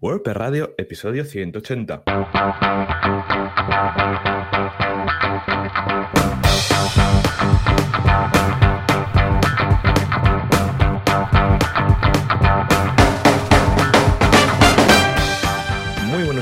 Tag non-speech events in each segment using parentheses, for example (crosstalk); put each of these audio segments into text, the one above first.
WordPress Radio, episodio 180.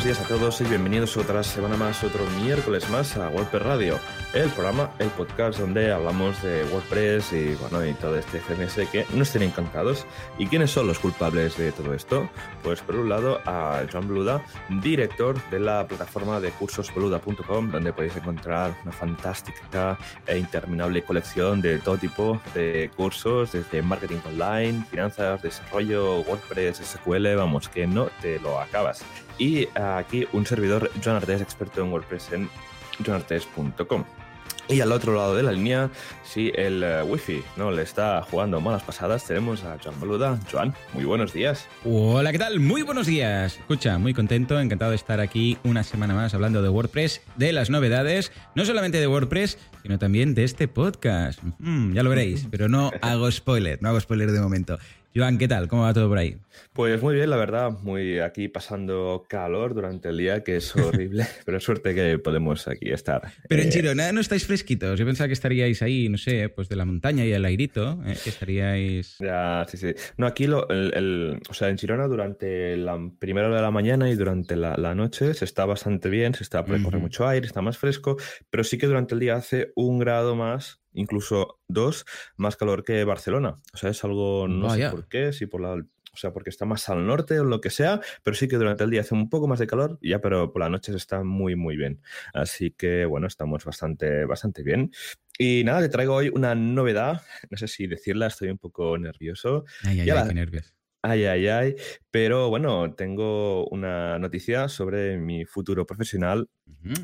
Días a todos y bienvenidos otra semana más, otro miércoles más a WordPress Radio, el programa, el podcast donde hablamos de WordPress y bueno, y todo este CMS que nos tiene encantados. ¿Y quiénes son los culpables de todo esto? Pues por un lado a Joan Bluda, director de la plataforma de cursosbluda.com, donde podéis encontrar una fantástica e interminable colección de todo tipo de cursos, desde marketing online, finanzas, desarrollo, WordPress, SQL, vamos, que no te lo acabas. Y aquí un servidor, Joan Artes, experto en WordPress en joanartes.com. Y al otro lado de la línea, si el uh, wifi no le está jugando malas pasadas, tenemos a Joan Boluda. Joan, muy buenos días. Hola, ¿qué tal? Muy buenos días. Escucha, muy contento, encantado de estar aquí una semana más hablando de WordPress, de las novedades, no solamente de WordPress, sino también de este podcast. Mm, ya lo veréis, pero no (laughs) hago spoiler, no hago spoiler de momento. Joan, ¿qué tal? ¿Cómo va todo por ahí? Pues muy bien, la verdad, muy aquí pasando calor durante el día, que es horrible, (laughs) pero suerte que podemos aquí estar. Pero en Girona no estáis fresquitos. Yo pensaba que estaríais ahí, no sé, pues de la montaña y el airito, ¿eh? que estaríais. Ya, sí, sí. No, aquí, lo, el, el, o sea, en Girona durante la primera hora de la mañana y durante la, la noche se está bastante bien, se está, puede correr mucho aire, está más fresco, pero sí que durante el día hace un grado más incluso dos, más calor que Barcelona. O sea, es algo, no Vaya. sé por qué, si por la o sea, porque está más al norte o lo que sea, pero sí que durante el día hace un poco más de calor, ya, pero por la noche se está muy, muy bien. Así que, bueno, estamos bastante, bastante bien. Y nada, te traigo hoy una novedad, no sé si decirla, estoy un poco nervioso. Ay, ay, Ya ay, la- qué nervios. Ay, ay, ay. Pero bueno, tengo una noticia sobre mi futuro profesional Ujú.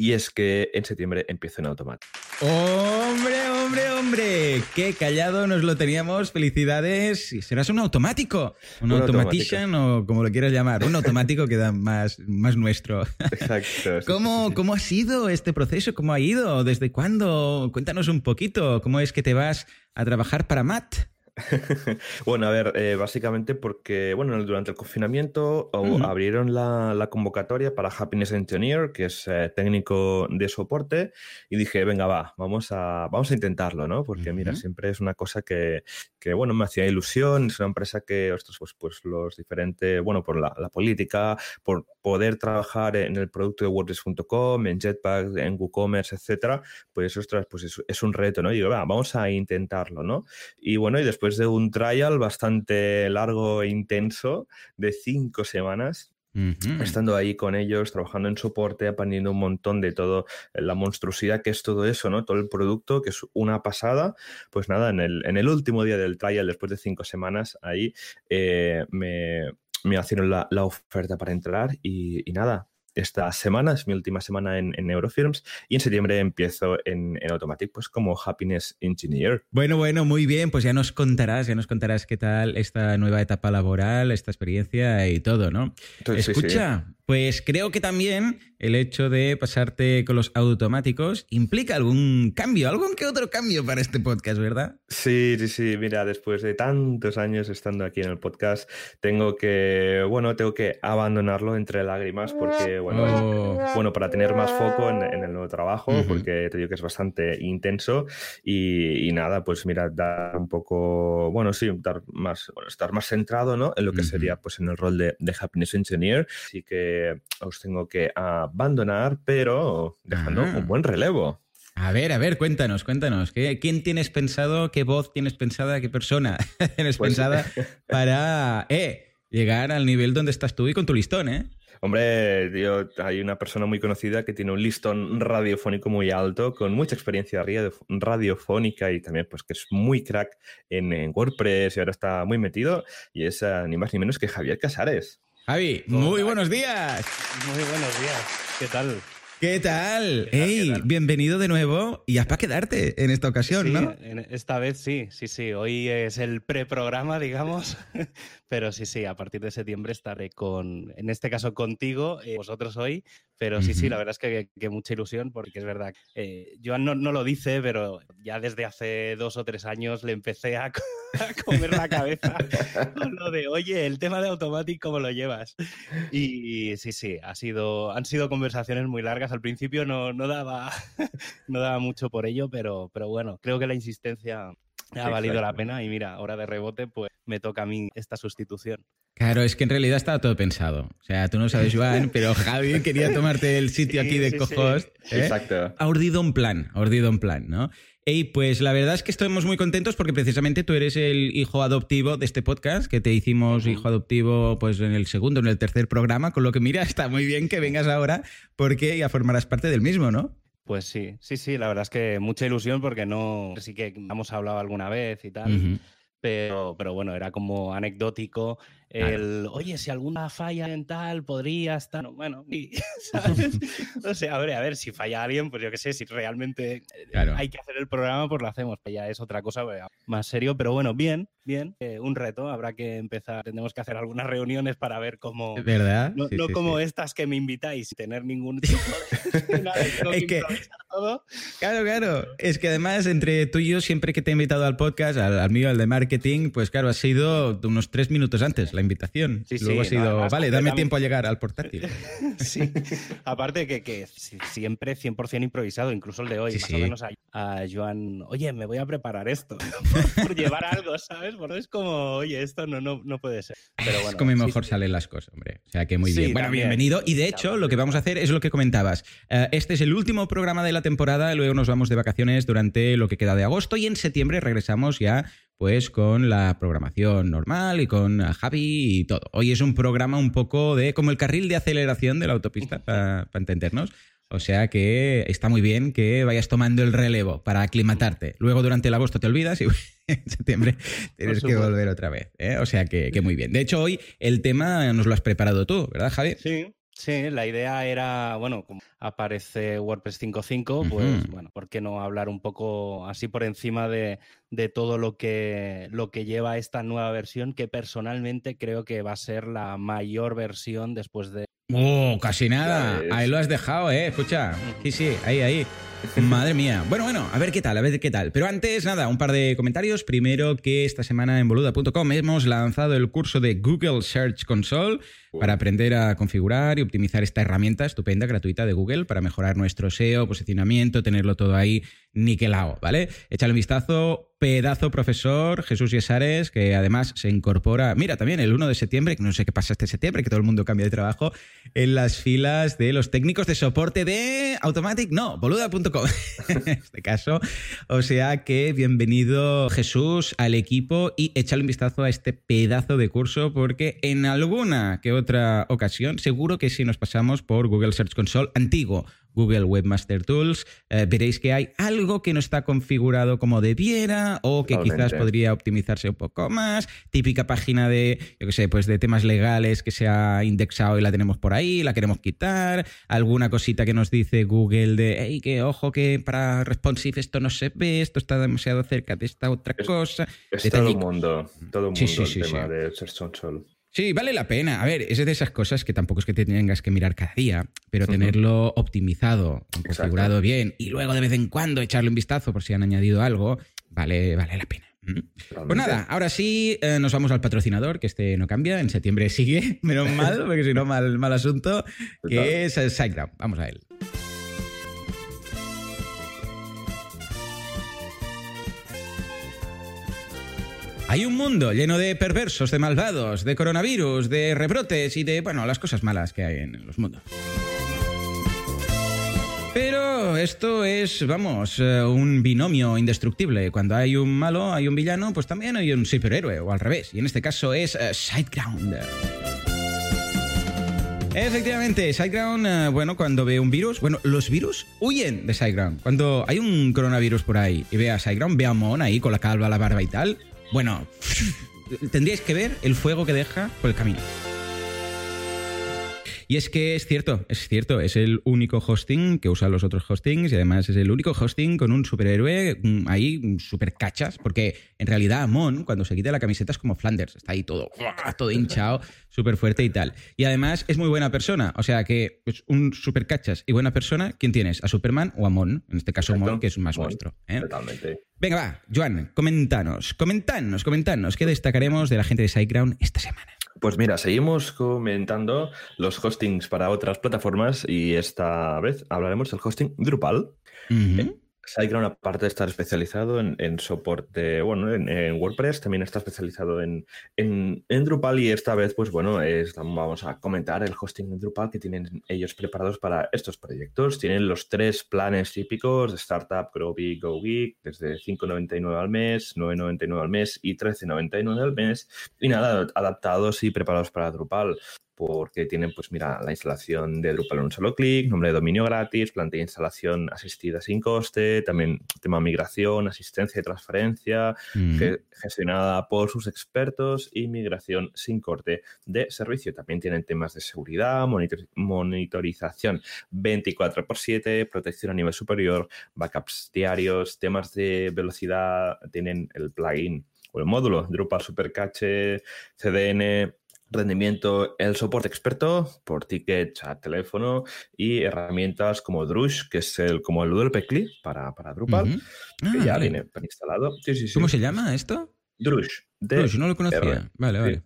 Y es que en septiembre empiezo en automático. Hombre, hombre, hombre, qué callado nos lo teníamos. Felicidades. Y serás un automático, un, Un automation o como lo quieras llamar, un automático que da más, más nuestro. Exacto. sí, ¿Cómo, sí. ¿Cómo ha sido este proceso? ¿Cómo ha ido? ¿Desde cuándo? Cuéntanos un poquito. ¿Cómo es que te vas a trabajar para Matt? (laughs) Bueno, a ver, eh, básicamente porque, bueno, durante el confinamiento abrieron la, la convocatoria para Happiness Engineer, que es eh, técnico de soporte, y dije, venga, va, vamos a, vamos a intentarlo, ¿no? Porque, mira, siempre es una cosa que, que, bueno, me hacía ilusión, es una empresa que, ostras, pues, pues los diferentes, bueno, por la, la política, por poder trabajar en el producto de WordPress.com, en Jetpack, en WooCommerce, etcétera, pues, ostras, pues es, es un reto, ¿no? Y digo, va, vamos a intentarlo, ¿no? Y bueno, y después de un trial bastante largo e intenso de cinco semanas, Ujú. estando ahí con ellos, trabajando en soporte, aprendiendo un montón de todo, eh, la monstruosidad que es todo eso, ¿no? Todo el producto, que es una pasada. Pues nada, en el, en el último día del trial, después de cinco semanas, ahí eh, me, me hicieron la, la oferta para entrar y, y nada. Esta semana es mi última semana en, en Eurofirms y en septiembre empiezo en, en Automatic pues como Happiness Engineer. Bueno, bueno, muy bien. Pues ya nos contarás, ya nos contarás qué tal esta nueva etapa laboral, esta experiencia y todo, ¿no? Entonces, sí, sí. Pues creo que también el hecho de pasarte con los automáticos implica algún cambio, algún que otro cambio para este podcast, ¿verdad? Sí, sí, sí. Mira, después de tantos años estando aquí en el podcast, tengo que, bueno, tengo que abandonarlo entre lágrimas porque, bueno, es- Oh. bueno, para tener más foco en, en el nuevo trabajo, porque te digo que es bastante intenso y, y nada, pues mira, dar un poco, bueno, sí, dar más, bueno, estar más centrado, ¿no? En lo que sería, pues, en el rol de, de Happiness Engineer. Así que os tengo que abandonar, pero dejando Ah. un buen relevo. A ver, a ver, cuéntanos, cuéntanos. ¿qué- ¿Quién tienes pensado, qué voz tienes pensada, qué persona (laughs) tienes Pues- pensada (laughs) para eh, llegar al nivel donde estás tú y con tu listón, ¿eh? Hombre, tío, hay una persona muy conocida que tiene un listón radiofónico muy alto, con mucha experiencia radio- radiofónica y también pues que es muy crack en, en WordPress y ahora está muy metido y es eh, ni más ni menos que Javier Casares. Javi, muy buenos días. Muy buenos días. ¿Qué tal? ¿Qué tal? Hey, bienvenido de nuevo y has para quedarte en esta ocasión, ¿no? Esta vez sí, sí, sí. Hoy es el preprograma, digamos, (laughs) pero sí, sí, a partir de septiembre estaré con, en este caso contigo, eh, vosotros hoy, pero sí, sí, la verdad es que, mucha ilusión porque es verdad. Eh, Joan no, no, lo dice, pero ya desde hace dos o tres años le empecé a, (laughs) comer la cabeza (laughs) con lo de, oye, el tema de Automatic, ¿cómo lo llevas? Y sí, sí, ha sido, han sido conversaciones muy largas al principio no, no, daba, (laughs) no daba mucho por ello, pero, pero bueno, creo que la insistencia ha valido la pena y mira, ahora de rebote, pues me toca a mí esta sustitución. Claro, es que en realidad estaba todo pensado. O sea, tú no sabes, Joan, (laughs) pero Javi quería tomarte el sitio aquí de cojos. ¿eh? Exacto. Ha urdido un plan, ha urdido un plan, ¿no? Pues la verdad es que estamos muy contentos porque precisamente tú eres el hijo adoptivo de este podcast, que te hicimos hijo adoptivo pues en el segundo, en el tercer programa, con lo que mira, (laughs) está muy bien que vengas ahora porque ya formarás parte del mismo, ¿no? Pues sí, sí, sí, la verdad es que mucha ilusión porque no, sí que hemos hablado alguna vez y tal, pero, pero bueno, era como anecdótico el, oye, si alguna falla en tal, podría estar. Bueno, y, (laughs) ¿sabes? (laughs) no sé, a ver, a ver, si falla alguien, pues yo qué sé, si realmente eh, hay que hacer el programa, pues lo hacemos. Ya es otra cosa más serio, pero bueno, bien, bien. Eh, un reto, habrá que empezar. Tendremos que hacer algunas reuniones para ver cómo. ¿Verdad? No, como estas que me invitáis, tener ningún (laughs) tipo de. es que. Todo. Claro, claro. Es que además, entre tú y yo, siempre que te he invitado al podcast, al, al mío, al de marketing, pues claro, ha sido unos tres minutos antes invitación. Luego ha sido, vale, dame tiempo a llegar al portátil. (laughs) sí, aparte que, que siempre 100% improvisado, incluso el de hoy, más o menos a, Joan, oye, me voy a preparar esto, (laughs) por, llevar algo, ¿sabes? Porque es como, oye, esto no, no, no puede ser. Pero bueno, es como mejor salen las cosas, hombre. O sea que muy bien. Bueno, bienvenido. Y de hecho, lo que vamos a hacer es lo que comentabas. Eh, este es el último programa de la temporada, luego nos vamos de vacaciones durante lo que queda de agosto y en septiembre regresamos ya pues con la programación normal y con Javi y todo. Hoy es un programa un poco de como el carril de aceleración de la autopista, (laughs) para entendernos. O sea que está muy bien que vayas tomando el relevo para aclimatarte. Luego durante el agosto te olvidas y (laughs) en septiembre tienes que volver otra vez. ¿eh? O sea que, que, muy bien. De hecho, hoy el tema nos lo has preparado tú, ¿verdad, Javi? Sí, Sí, la idea era, bueno, como aparece WordPress 5.5, pues bueno, ¿por qué no hablar un poco así por encima de, todo lo que, lo que lleva esta nueva versión, que personalmente creo que va a ser la mayor versión después de... ¡Oh, casi nada! Ahí lo has dejado, ¿eh? Escucha. Sí, sí, ahí, ahí. (laughs) Madre mía. Bueno, bueno, a ver qué tal, a ver qué tal. Pero antes, nada, un par de comentarios. Primero, que esta semana en boluda.com hemos lanzado el curso de Google Search Console para aprender a configurar y optimizar esta herramienta estupenda, gratuita de Google para mejorar nuestro SEO, posicionamiento, tenerlo todo ahí niquelado, ¿vale? Échale un vistazo. Pedazo profesor Jesús Yesares, que además se incorpora, mira, también el 1 de septiembre, que no sé qué pasa este septiembre, que todo el mundo cambia de trabajo, en las filas de los técnicos de soporte de Automatic, no, boluda.com, (laughs) en este caso. O sea que bienvenido Jesús al equipo y échale un vistazo a este pedazo de curso, porque en alguna que otra ocasión, seguro que si nos pasamos por Google Search Console antiguo Google Webmaster Tools, eh, veréis que hay algo que no está configurado como debiera o que quizás podría optimizarse un poco más. Típica página de, yo qué sé, pues de temas legales que se ha indexado y la tenemos por ahí, la queremos quitar. Alguna cosita que nos dice Google de, hey, que ojo que para responsive esto no se ve, esto está demasiado cerca de esta otra cosa. Es todo el mundo, todo el mundo el tema de Search Console. Sí, vale la pena. A ver, es de esas cosas que tampoco es que te tengas que mirar cada día, pero tenerlo optimizado, configurado bien y luego de vez en cuando echarle un vistazo por si han añadido algo, vale, vale la pena. Pues nada, ahora sí eh, nos vamos al patrocinador, que este no cambia, en septiembre sigue, (laughs) menos mal, porque si no, mal, mal asunto, que es el SiteGround. Vamos a él. Hay un mundo lleno de perversos, de malvados, de coronavirus, de rebrotes y de, bueno, las cosas malas que hay en los mundos. Pero esto es, vamos, eh, un binomio indestructible. Cuando hay un malo, hay un villano, pues también hay un superhéroe, o al revés. Y en este caso es uh, Sideground. Efectivamente, Sideground, eh, bueno, cuando ve un virus, bueno, los virus huyen de Sideground. Cuando hay un coronavirus por ahí y ve a Sideground, ve a Mon ahí con la calva, la barba y tal, bueno, tendríais que ver el fuego que deja por el camino. Y es que es cierto, es cierto, es el único hosting que usan los otros hostings y además es el único hosting con un superhéroe mm, ahí súper cachas, porque en realidad Amon, cuando se quita la camiseta, es como Flanders, está ahí todo, todo hinchado, súper fuerte y tal. Y además es muy buena persona, o sea que pues, un super cachas y buena persona, ¿quién tienes? ¿A Superman o a Mon? En este caso Mon, que es más nuestro. ¿eh? Totalmente. Venga, va, Joan, comentanos, comentanos, comentanos, ¿qué destacaremos de la gente de SiteGround esta semana? Pues mira, seguimos comentando los hostings para otras plataformas y esta vez hablaremos del hosting Drupal. SiteGround, aparte de estar especializado en, soporte, bueno, en, WordPress, también está especializado en, Drupal y esta vez, pues bueno, es, vamos a comentar el hosting de Drupal que tienen ellos preparados para estos proyectos. Tienen los tres planes típicos de Startup, Grow Big, Go Geek, desde 5,99 al mes, 9,99 al mes y 13,99 al mes. Y nada, adaptados y preparados para Drupal porque tienen, pues mira, la instalación de Drupal en un solo clic, nombre de dominio gratis, plantilla de instalación asistida sin coste, también tema migración, asistencia y transferencia, gestionada por sus expertos y migración sin corte de servicio. También tienen temas de seguridad, monitorización 24 x 7, protección a nivel superior, backups diarios, temas de velocidad, tienen el plugin o el módulo Drupal Supercache, CDN, rendimiento, el soporte experto por tickets a teléfono y herramientas como Drush, que es el como el WP para, para Drupal, que ya ah, viene preinstalado. ¿Cómo se llama esto? Drush. Drush, no lo conocía. Vale, vale.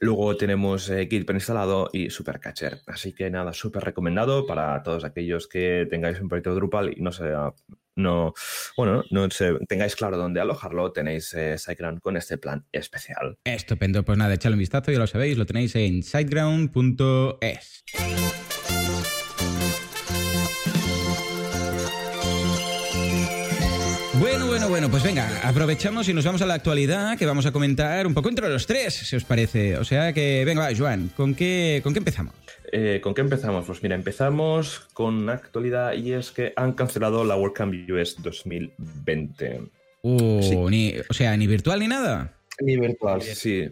Luego tenemos eh, Git preinstalado y Supercatcher. Así que nada, súper recomendado para todos aquellos que tengáis un proyecto Drupal y no sea no, bueno, no tengáis claro dónde alojarlo, tenéis eh, SiteGround con este plan especial. Estupendo, pues nada, echadle un vistazo, ya lo sabéis, lo tenéis en siteground.es. Bueno, bueno, bueno, pues venga, aprovechamos y nos vamos a la actualidad que vamos a comentar un poco entre los tres, si os parece. O sea que, venga, va, Joan, ¿con qué, ¿con qué empezamos? Eh, ¿Con qué empezamos? Pues mira, empezamos con actualidad y es que han cancelado la WordCamp US 2020. Uh, o sea, ni virtual ni nada. Ni virtual, sí.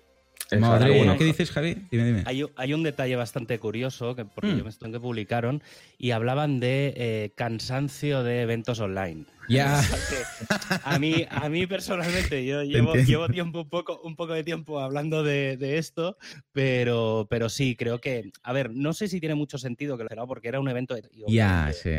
Madre, ¿qué dices, Javi? Dime, dime. Hay, un detalle bastante curioso, que porque mm. yo me estoy que publicaron, y hablaban de eh, cansancio de eventos online. Ya. (laughs) a, mí, a mí personalmente, yo llevo, tiempo, un, poco, un poco de tiempo hablando de, esto, pero, pero sí, creo que, a ver, no sé si tiene mucho sentido que lo porque era un evento de ya, sí,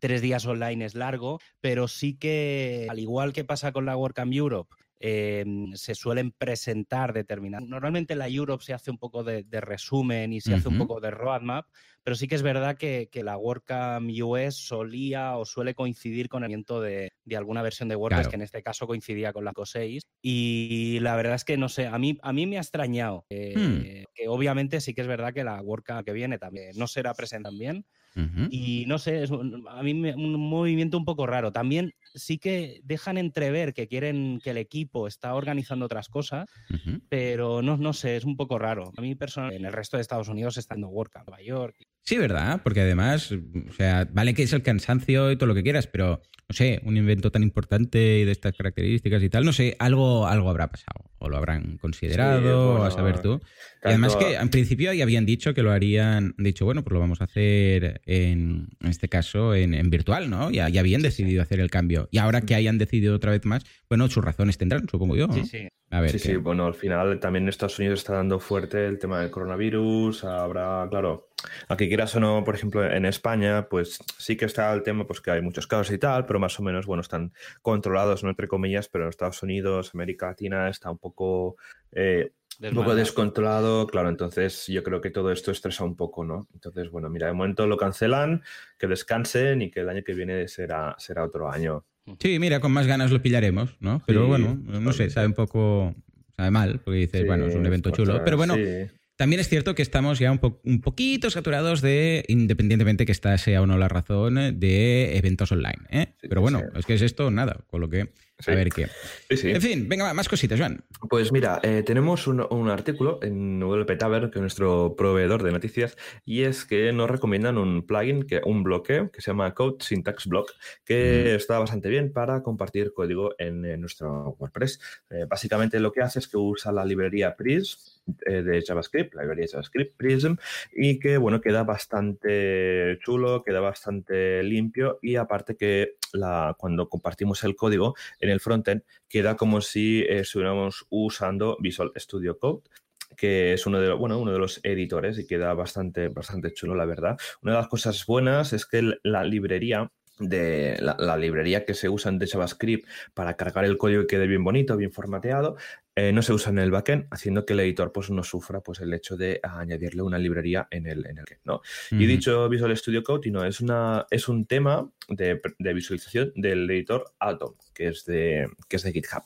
tres días online es largo, pero sí que, al igual que pasa con la WordCamp Europe, Em, se suelen presentar determinadas. Normalmente la Europe se hace un poco de, resumen y se hace un poco de roadmap, pero sí que es verdad que, la WordCamp US solía o suele coincidir con el evento de, alguna versión de WordPress, que en este caso coincidía con la CO6. Y la verdad es que no sé, a mí, a mí me ha extrañado. Hmm. Que obviamente sí que es verdad que la WordCamp que viene también no será presente también. Y no sé, es a mí me, un movimiento un poco raro. También sí que dejan entrever que quieren que el equipo está organizando otras cosas, pero no, no sé, es un poco raro. A mí personalmente, en el resto de Estados Unidos está en WordCamp, Nueva York. Sí, ¿verdad? Porque además, o sea, vale que es el cansancio y todo lo que quieras, pero no sé, un invento tan importante y de estas características y tal, no sé, algo, algo habrá pasado, o lo habrán considerado, o a saber tú. Y además que en principio ya habían dicho que lo harían, dicho, bueno, pues lo vamos a hacer en, este caso en, virtual, ¿no? Ya, ya habían decidido hacer el cambio. Y ahora que hayan decidido otra vez más, bueno, sus razones tendrán, supongo yo. Sí, sí. A ver, sí, sí, bueno, al final también en Estados Unidos está dando fuerte el tema del coronavirus, habrá, claro, aunque quieras o no, por ejemplo, en España, pues sí que está el tema, pues que hay muchos casos y tal, pero más o menos, bueno, están controlados, no entre comillas, pero en Estados Unidos, América Latina está un poco, eh, un poco descontrolado, claro, entonces yo creo que todo esto estresa un poco, ¿no? Entonces, bueno, mira, de momento lo cancelan, que descansen y que el año que viene será, será otro año. Sí, mira, con más ganas lo pillaremos, ¿no? Pero bueno, no sé, sabe un poco, sabe mal, porque dices, bueno, es un evento chulo, pero bueno... También es cierto que estamos ya un, un poquito saturados de, independientemente que esta sea o no la razón, de eventos online. ¿eh? Pero bueno, es que es esto nada, con lo que a ver qué. en fin, venga, más cositas, Joan. Pues mira, eh, tenemos un, artículo en WP Tavern, que es nuestro proveedor de noticias, y es que nos recomiendan un plugin, que, un bloqueo, que se llama Code Syntax Block, que está bastante bien para compartir código en, nuestro WordPress. Eh, básicamente lo que hace es que usa la librería Pris eh, de JavaScript, la librería de JavaScript, Prism, y que, bueno, queda bastante chulo, queda bastante limpio y aparte que la, cuando compartimos el código en el frontend queda como si estuviéramos usando Visual Studio Code que es uno de, bueno, uno de los editores y queda bastante, bastante chulo, la verdad. Una de las cosas buenas es que la librería de la, librería que se usa en JavaScript para cargar el código y quede bien bonito, bien formateado, eh, no se usa en el backend, haciendo que el editor pues, no sufra pues, el hecho de añadirle una librería en el, en el ¿no? Y dicho Visual Studio Code, no, es, una, es un tema de, visualización del editor Atom, que es, de, que es de GitHub.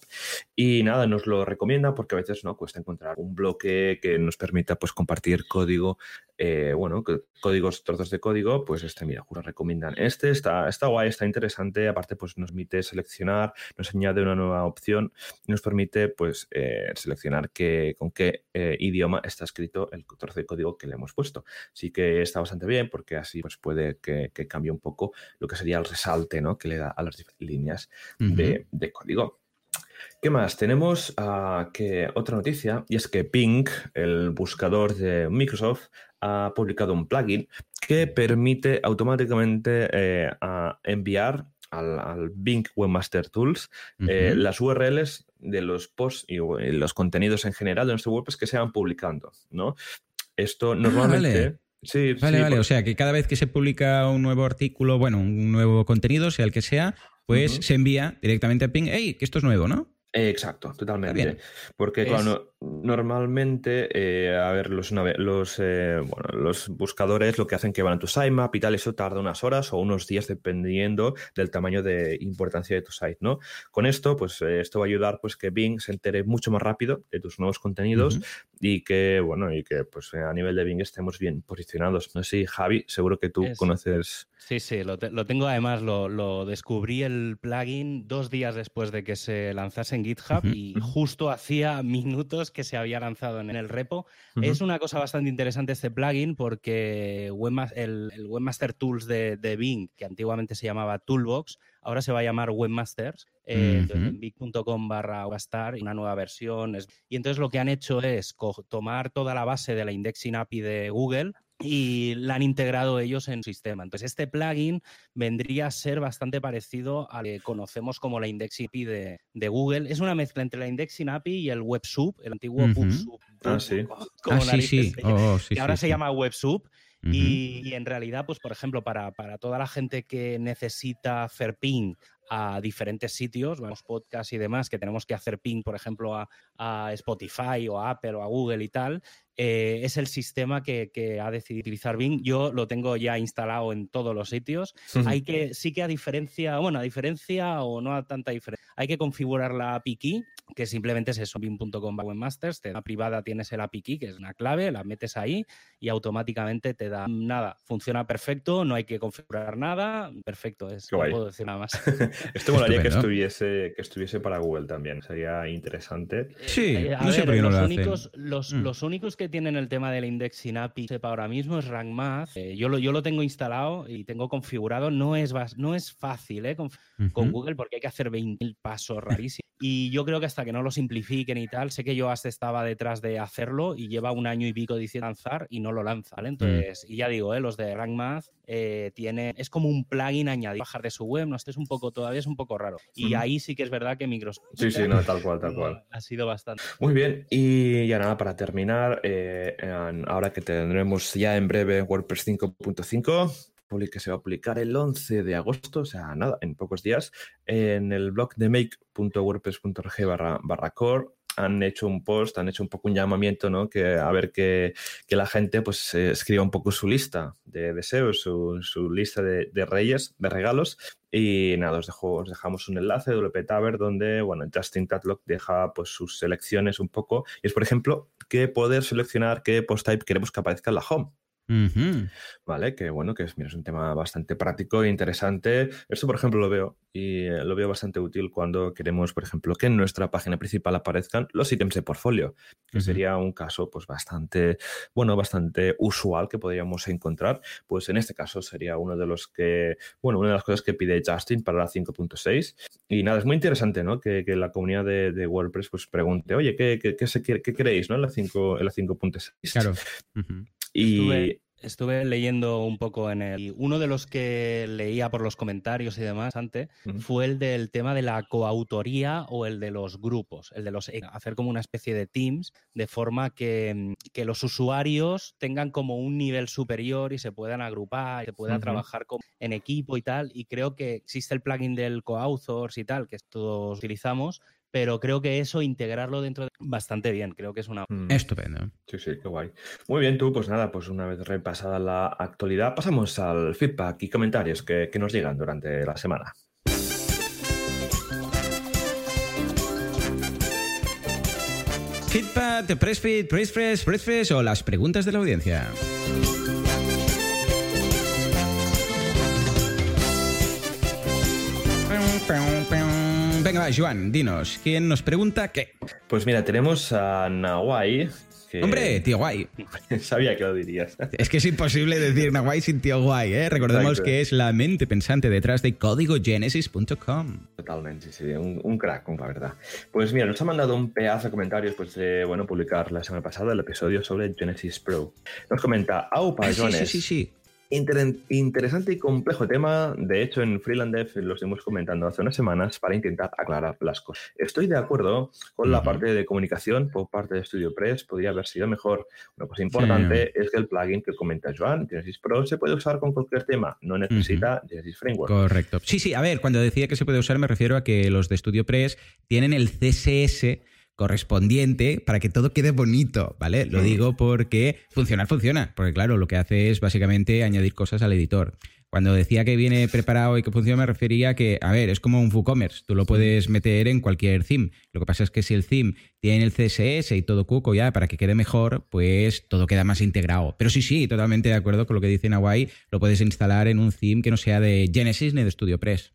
Y nada, nos lo recomienda porque a veces no cuesta encontrar un bloque que nos permita pues, compartir código, eh, bueno, códigos, trozos de código, pues este, mira, juro, recomiendan este, está, está guay, está interesante, aparte pues nos permite seleccionar, nos añade una nueva opción, nos permite pues eh, seleccionar qué, con qué eh, idioma está escrito el trozo de código que le hemos puesto. Así que está bastante bien porque así pues, puede que, cambie un poco lo que sería el resalte ¿no? que le da a las líneas de, código. ¿Qué más? Tenemos uh, que otra noticia y es que Ping, el buscador de Microsoft, ha publicado un plugin que permite automáticamente eh, enviar al, Bing Webmaster Tools eh, las URLs de los posts y, los contenidos en general de nuestro WordPress que se van publicando, ¿no? Esto ah, normalmente... vale. Sí, vale. O sea, que cada vez que se publica un nuevo artículo, bueno, un nuevo contenido, sea el que sea, pues se envía directamente a Ping, hey, que esto es nuevo, ¿no? exacto, totalmente. Porque, claro, normalmente, eh, a ver, los, los, eh, bueno, los buscadores lo que hacen que van a tu sitemap y tal, eso tarda unas horas o unos días dependiendo del tamaño de importancia de tu site, ¿no? Con esto, pues eh, esto va a ayudar pues que Bing se entere mucho más rápido de tus nuevos contenidos y que, bueno, y que pues a nivel de Bing estemos bien posicionados. No sé si, Javi, seguro que tú conoces... Sí, sí, lo, tengo además, lo, descubrí el plugin dos días después de que se lanzase en GitHub y justo hacía minutos que se había lanzado en el repo. Es una cosa bastante interesante este plugin porque el, Webmaster Tools de, Bing, que antiguamente se llamaba Toolbox, ahora se va a llamar Webmasters. Eh, en big.com barra una nueva versión. Y entonces lo que han hecho es tomar toda la base de la indexing API de Google, y la han integrado ellos en su sistema. Entonces, este plugin vendría a ser bastante parecido al que conocemos como la Indexing API de, de Google. Es una mezcla entre la Indexing API y el WebSoup, el antiguo PubSub. Ah, sí. ah, sí, sí. Oh, sí. ahora se llama WebSoup. y, en realidad, pues por ejemplo, para, para, toda la gente que necesita hacer ping a diferentes sitios, vamos, podcasts y demás, que tenemos que hacer ping, por ejemplo, a, a Spotify o a Apple o a Google y tal, eh, es el sistema que, ha decidido utilizar Bing. Yo lo tengo ya instalado en todos los sitios. Hay que, sí que a diferencia, bueno, a diferencia o no a tanta diferencia, hay que configurar la API key, que simplemente es eso, bing.com webmasters, te da privada, tienes el API key, que es una clave, la metes ahí y automáticamente te da nada. Funciona perfecto, no hay que configurar nada, perfecto, es, no puedo decir nada más. (laughs) Esto molaría que estuviese, que estuviese para Google también, sería interesante. Sí, eh, no sé por qué no los lo únicos, los, mm. los únicos que tienen el tema del indexing API sepa ahora mismo es RankMath. Eh, yo, lo, yo lo tengo instalado y tengo configurado. No es, no es fácil eh, con, Google porque hay que hacer 20.000 pasos rarísimos. Y yo creo que hasta que no lo simplifiquen y tal, sé que yo hasta estaba detrás de hacerlo y lleva un año y pico diciendo lanzar y no lo lanza. ¿vale? Mm. Entonces, y ya digo, eh, los de RankMath eh, tiene, es como un plugin añadido, bajar de su web, no, este es un poco, todavía es un poco raro. Y ahí sí que es verdad que Microsoft... Sí, sí, no, tal cual, tal (laughs) cual. Ha sido bastante. Muy bien, y ya nada, para terminar, eh, ahora que tendremos ya en breve WordPress 5.5, que se va a publicar el 11 de agosto, o sea, nada, en pocos días, en el blog de make.wordpress.org barra, barra core han hecho un post, han hecho un poco un llamamiento, ¿no? Que a ver que, que la gente pues escriba un poco su lista de deseos, su, su lista de, de, reyes, de regalos. Y nada, os, dejo, os dejamos un enlace de WP Taber donde, bueno, Justin Tatlock deja pues sus selecciones un poco. Y es, por ejemplo, que poder seleccionar qué post type queremos que aparezca en la home. ¿Vale? Que bueno, que es, mira, es un tema bastante práctico e interesante. Esto, por ejemplo, lo veo y eh, lo veo bastante útil cuando queremos, por ejemplo, que en nuestra página principal aparezcan los ítems de portfolio, que sería un caso pues bastante, bueno, bastante usual que podríamos encontrar. Pues en este caso sería uno de los que, bueno, una de las cosas que pide Justin para la 5.6. Y nada, es muy interesante, ¿no? Que, la comunidad de, WordPress pues pregunte, oye, ¿qué, qué, qué, queréis, ¿no? En la 5.6. Claro. Y estuve leyendo un poco en el. Uno de los que leía por los comentarios y demás antes fue el del tema de la coautoría o el de los grupos, el de los hacer como una especie de teams de forma que, los usuarios tengan como un nivel superior y se puedan agrupar y se pueda trabajar en equipo y tal. Y creo que existe el plugin del coauthors y tal, que todos utilizamos, pero creo que eso integrarlo dentro de bastante bien, creo que es una... Mm. Estupendo. Sí, sí, qué guay. Muy bien, tú, pues nada, pues una vez repasada la actualidad, pasamos al feedback y comentarios que, nos llegan durante la semana. Feedback de PressFit, PressFresh, PressFresh o las preguntas de la audiencia. Venga, va, Joan, dinos, ¿quién nos pregunta qué? Pues mira, tenemos a Nawai. Hombre, tío guay. (laughs) Sabía que lo dirías. Es que es imposible decir Nawai sin tío guay, ¿eh? Recordemos que es la mente pensante detrás de códigogenesis.com. Totalmente, sí, un, crack, la verdad. Pues mira, nos ha mandado un pedazo de comentarios pues, de bueno, publicar la semana pasada el episodio sobre Genesis Pro. Nos comenta, aupa, ah, sí, sí, sí, sí interesante y complejo tema. De hecho, en Freeland Dev lo estuvimos comentando hace unas semanas para intentar aclarar las cosas. Estoy de acuerdo con la parte de comunicación por parte de StudioPress, podría haber sido mejor. Una cosa importante es que el plugin que comenta Joan, Genesis Pro, se puede usar con cualquier tema, no necesita Genesis Framework. Correcto. Sí, sí, a ver, cuando decía que se puede usar me refiero a que los de StudioPress tienen el CSS correspondiente para que todo quede bonito, ¿vale? Lo digo porque funcionar funciona, porque claro, lo que hace es básicamente añadir cosas al editor. Cuando decía que viene preparado y que funciona, me refería a que, a ver, es como un WooCommerce. Tú lo puedes meter en cualquier theme. Lo que pasa es que si el theme tiene el CSS y todo cuco ya para que quede mejor, pues todo queda más integrado. Pero sí, sí, totalmente de acuerdo con lo que dice Nawai. Lo puedes instalar en un theme que no sea de Genesis ni de StudioPress.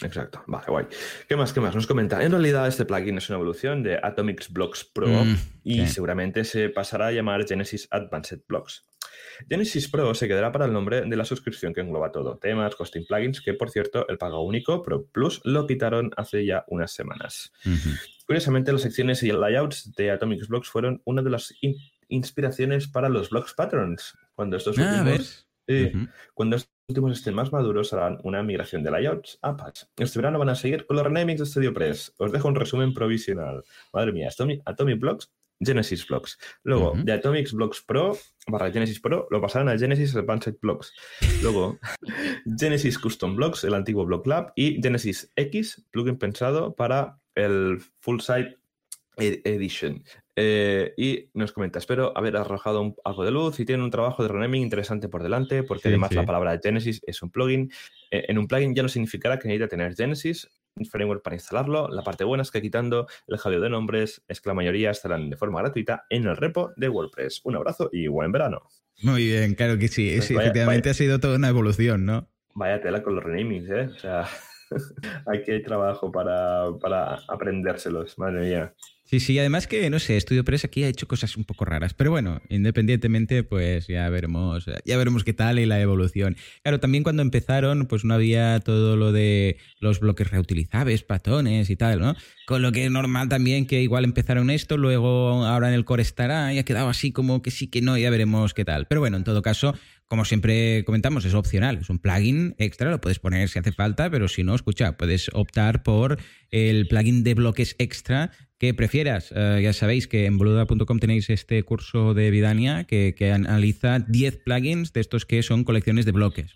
Exacto. Vale, guay. ¿Qué más? ¿Qué más? Nos comenta. En realidad, este plugin es una evolución de Atomics Blocks Pro mm, y seguramente se pasará a llamar Genesis Advanced Blocks. Genesis Pro se quedará para el nombre de la suscripción que engloba todo, temas, costing plugins, que por cierto el pago único Pro Plus lo quitaron hace ya unas semanas. Curiosamente, las secciones y layouts de Atomic Blocks fueron una de las inspiraciones para los Blocks Patterns. Cuando estos ah, últimos, cuando estos últimos estén más maduros, harán una migración de layouts a patch. Este verano van a seguir con los renamings de StudioPress. Os dejo un resumen provisional. Madre mía, Atomic Blocks Genesis Blocks. Luego, de Atomics Blocks Pro barra Genesis Pro, lo pasaron a Genesis Advanced Blocks. Luego, (laughs) Genesis Custom Blocks, el antiguo Block Lab, y Genesis X, plugin pensado para el Full Site Edition. Eh, y nos comenta, espero haber arrojado algo de luz y tiene un trabajo de renaming interesante por delante, porque además la palabra Genesis es un plugin. Eh, en un plugin ya no significará que necesita tener Genesis, framework para instalarlo. La parte buena es que quitando el jaleo de nombres es que la mayoría estarán de forma gratuita en el repo de WordPress. Un abrazo y buen verano. Muy bien, claro que sí. Pues efectivamente ha sido toda una evolución, ¿no? Vaya tela con los renamings, ¿eh? O sea, (laughs) aquí hay trabajo para, para aprendérselos, madre mía. Sí, sí, además que, no sé, Studio Press aquí ha hecho cosas un poco raras, pero bueno, independientemente, pues ya veremos, ya veremos qué tal y la evolución. Claro, también cuando empezaron, pues no había todo lo de los bloques reutilizables, patrones y tal, ¿no? Con lo que es normal también que igual empezaron esto, luego ahora en el core estará y ha quedado así como que sí que no, ya veremos qué tal. Pero bueno, en todo caso, como siempre comentamos, es opcional, es un plugin extra, lo puedes poner si hace falta, pero si no, escucha, puedes optar por el plugin de bloques extra que prefieras. Eh, ya sabéis que en boluda.com tenéis este curso de Vidania que, analiza 10 plugins de estos que son colecciones de bloques.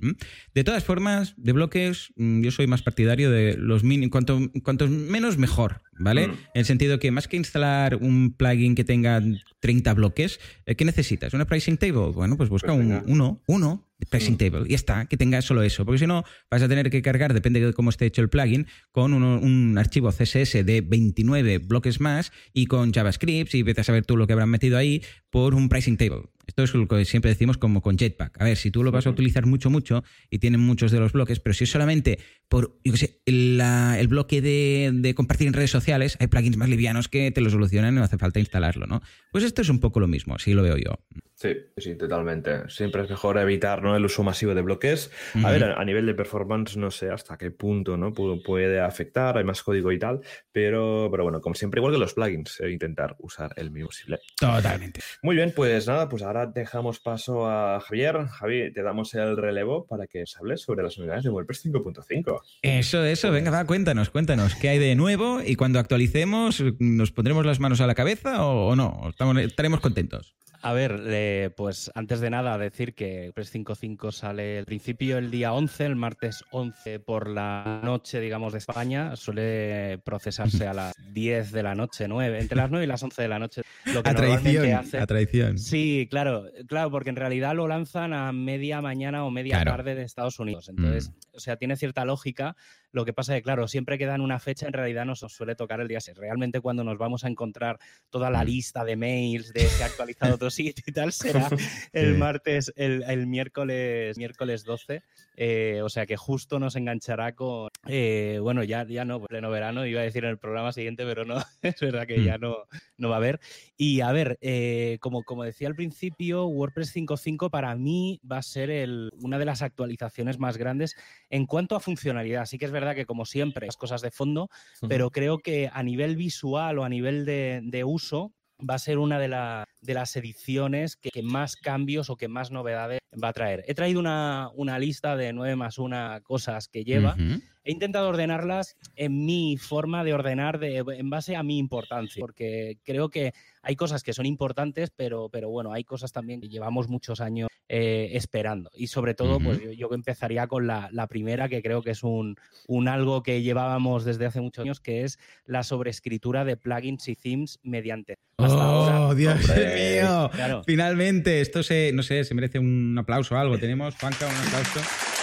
De todas formas, de bloques, mm, yo soy más partidario de los mini, cuanto, cuantos menos mejor, ¿vale? Mm. En el sentido que más que instalar un plugin que tenga 30 bloques, eh, ¿qué necesitas? ¿Una pricing table? Bueno, pues busca pues un, uno, uno pricing table. Y está, que tenga solo eso. Porque si no, vas a tener que cargar, depende de cómo esté hecho el plugin, con un archivo CSS de 29 bloques más y con JavaScript y vete a saber tú lo que habrán metido ahí por un pricing table. Esto es lo que siempre decimos como con Jetpack. A ver, si tú lo vas a utilizar mucho, mucho y tienen muchos de los bloques, pero si es solamente por, yo qué sé, el bloque de, compartir en redes sociales, hay plugins más livianos que te lo solucionan y no hace falta instalarlo, ¿no? Pues esto es un poco lo mismo, así lo veo yo. Sí, sí, totalmente. Siempre es mejor evitar ¿no? el uso masivo de bloques. A ver, a, nivel de performance no sé hasta qué punto ¿no? puede afectar, hay más código y tal, pero, pero bueno, como siempre, igual que los plugins, eh, intentar usar el mínimo posible. Totalmente. Muy bien, pues nada, pues ahora dejamos paso a Javier. Javi, te damos el relevo para que os hables sobre las unidades de WordPress 5.5. Eso, eso, venga, va, cuéntanos, cuéntanos, ¿qué hay de nuevo? Y cuando actualicemos, ¿nos pondremos las manos a la cabeza o, no? Estamos, estaremos contentos. A ver, pues antes de nada decir que Press 5.5 sale al principio el día 11, el martes 11 por la noche, digamos, de España. Suele procesarse a las (laughs) 10 de la noche, 9, entre las 9 y las 11 de la noche. Lo que a traición, hace... a traición. Sí, claro, claro, porque en realidad lo lanzan a media mañana o media tarde de Estados Unidos. Entonces, mm. o sea, tiene cierta lógica. Lo que pasa es que, claro, siempre que dan una fecha, en realidad nos suele tocar el día 6. Realmente cuando nos vamos a encontrar toda la mm. lista de mails de que ha actualizado (laughs) otro sitio y tal, será (laughs) el martes, el, miércoles, miércoles 12. Eh, o sea que justo nos enganchará con, eh, bueno, ya, ya no, pleno verano, iba a decir en el programa siguiente, pero no, (laughs) es verdad que ya mm. no, no va a haber. Y a ver, eh, como, como decía al principio, WordPress 5.5 para mí va a ser el, una de las actualizaciones más grandes en cuanto a funcionalidad. Sí que es verdad que como siempre, las cosas de fondo, pero creo que a nivel visual o a nivel de, uso va a ser una de, de las ediciones que, más cambios o que más novedades va a traer. He traído una, lista de 9 más 1 cosas que lleva. He intentado ordenarlas en mi forma de ordenar de, en base a mi importancia, porque creo que hay cosas que son importantes, pero, pero bueno, hay cosas también que llevamos muchos años eh, esperando. Y sobre todo, pues yo, empezaría con la, primera, que creo que es un, un, algo que llevábamos desde hace muchos años, que es la sobreescritura de plugins y themes mediante. ¡Oh, Dios mío! Finalmente, esto se, no sé, se merece un aplauso o algo. Tenemos, Juanca, un aplauso.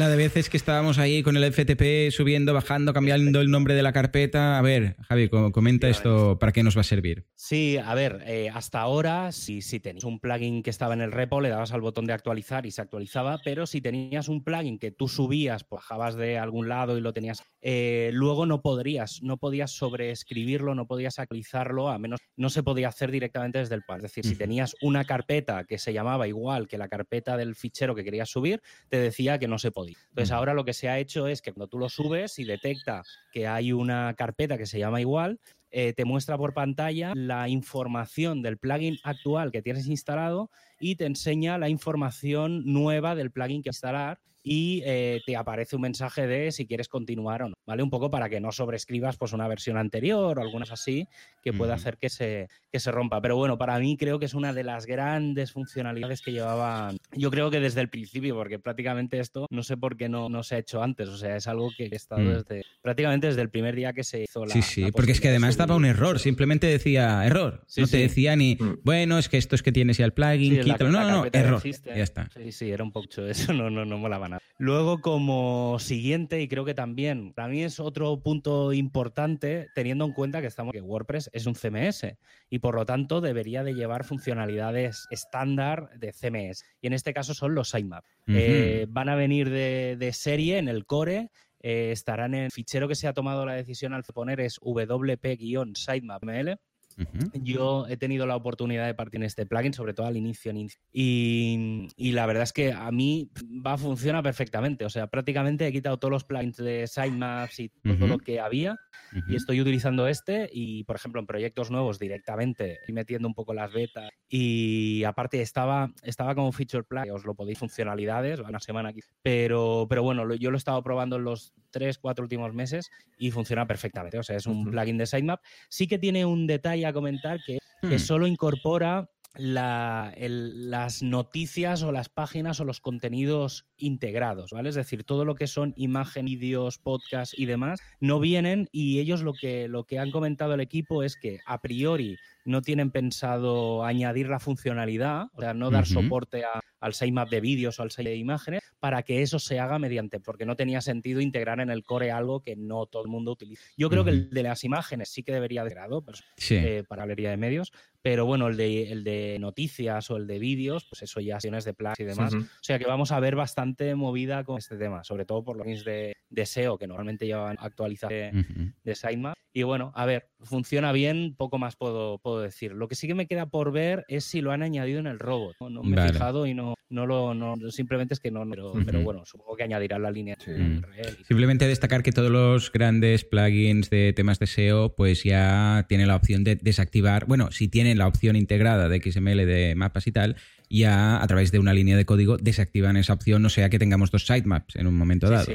La de veces que estábamos ahí con el FTP subiendo, bajando, cambiando el nombre de la carpeta. A ver, Javi, comenta esto, ¿para qué nos va a servir? Sí, a ver, eh, hasta ahora, si, si tenías un plugin que estaba en el repo, le dabas al botón de actualizar y se actualizaba, pero si tenías un plugin que tú subías, pues, bajabas de algún lado y lo tenías, eh, luego no podrías, no podías sobreescribirlo, no podías actualizarlo, a menos no se podía hacer directamente desde el par. Es decir, si tenías una carpeta que se llamaba igual que la carpeta del fichero que querías subir, te decía que no se podía. Entonces ahora lo que se ha hecho es que cuando tú lo subes y detecta que hay una carpeta que se llama igual, eh, te muestra por pantalla la información del plugin actual que tienes instalado y te enseña la información nueva del plugin que instalar y eh, te aparece un mensaje de si quieres continuar o no, ¿vale? Un poco para que no sobrescribas pues una versión anterior o algunas así que puede hacer que se, que se rompa. Pero bueno, para mí creo que es una de las grandes funcionalidades que llevaban, yo creo que desde el principio, porque prácticamente esto no sé por qué no, no se ha hecho antes, o sea, es algo que he estado mm. desde, prácticamente desde el primer día que se hizo la... Sí, sí, porque es que además daba un error, simplemente decía error, no te decía ni, mm. bueno, es que esto es que tienes ya el plugin, quítalo, no, no, no, error, ya está. Sí, sí, era un poco eso, (laughs) no, no, no molaba Luego, como siguiente, y creo que también, para mí es otro punto importante, teniendo en cuenta que estamos que WordPress es un CMS y por lo tanto debería de llevar funcionalidades estándar de CMS. Y en este caso son los sitemaps. Eh, van a venir de, serie en el core. Eh, estarán en el fichero que se ha tomado la decisión al poner es wp-sitemap.ml yo he tenido la oportunidad de partir en este plugin, sobre todo al inicio. Y, y, la verdad es que a mí va funciona perfectamente. O sea, prácticamente he quitado todos los plugins de sitemaps y todo lo que había. Y estoy utilizando este. Y, por ejemplo, en proyectos nuevos directamente, y metiendo un poco las betas. Y aparte, estaba, estaba como feature plugin, os lo podéis funcionalidades, una semana aquí. Pero, pero bueno, yo lo he estado probando en los tres, cuatro últimos meses y funciona perfectamente. O sea, es un plugin de sitemap. Sí que tiene un detalle comentar que, que hmm. solo incorpora las noticias o las páginas o los contenidos integrados, ¿vale? Es decir, todo lo que son imagen, vídeos, podcast y demás, no vienen y ellos lo que, lo que han comentado el equipo es que a priori no tienen pensado añadir la funcionalidad, o sea, no dar soporte a, al sitemap de vídeos o al sitemap de imágenes para que eso se haga mediante, porque no tenía sentido integrar en el core algo que no todo el mundo utiliza. Yo creo que el de las imágenes sí que debería de grado pues, eh, para galería de medios, pero bueno, el de, el de noticias o el de vídeos, pues eso ya acciones de plan y demás. O sea que vamos a ver bastante movida con este tema, sobre todo por los de, de SEO que normalmente llevan actualización de, sitemap. Y bueno, a ver, funciona bien, poco más puedo, puedo decir. Lo que sí que me queda por ver es si lo han añadido en el robot. No, me he fijado y no, no lo, no, simplemente es que no, pero, pero bueno, supongo que añadirán la línea. Simplemente destacar que todos los grandes plugins de temas de SEO, pues ya tienen la opción de desactivar, bueno, si la opción integrada de XML de mapas y tal, ya a través de una línea de código desactivan esa opción, no sea que tengamos dos sitemaps en un momento dado.